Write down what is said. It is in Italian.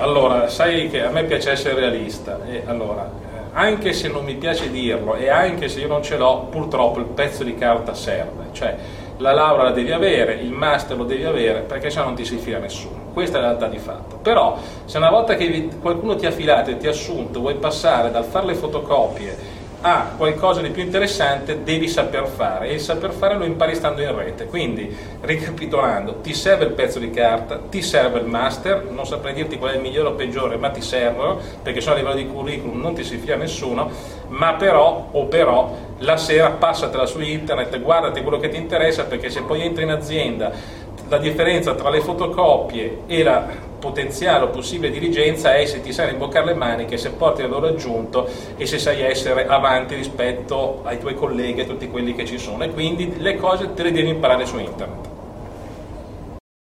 Allora, sai che a me piace essere realista e allora, eh, anche se non mi piace dirlo e anche se io non ce l'ho, purtroppo il pezzo di carta serve, cioè la laurea la devi avere, il master lo devi avere perché sennò non ti si fila nessuno. Questa è la realtà di fatto. Però se una volta che qualcuno ti ha filato e ti ha assunto vuoi passare dal fare le fotocopie a qualcosa di più interessante devi saper fare e il saper fare lo impari stando in rete. Quindi, ricapitolando, ti serve il pezzo di carta, ti serve il master, non saprei dirti qual è il migliore o peggiore, ma ti servono perché sono a livello di curriculum, non ti si fia nessuno, ma però o però la sera passatela su internet, guardati quello che ti interessa perché se poi entri in azienda la differenza tra le fotocopie e la potenziale o possibile dirigenza è se ti sai imboccare le maniche, se porti il valore aggiunto e se sai essere avanti rispetto ai tuoi colleghi e a tutti quelli che ci sono e quindi le cose te le devi imparare su internet.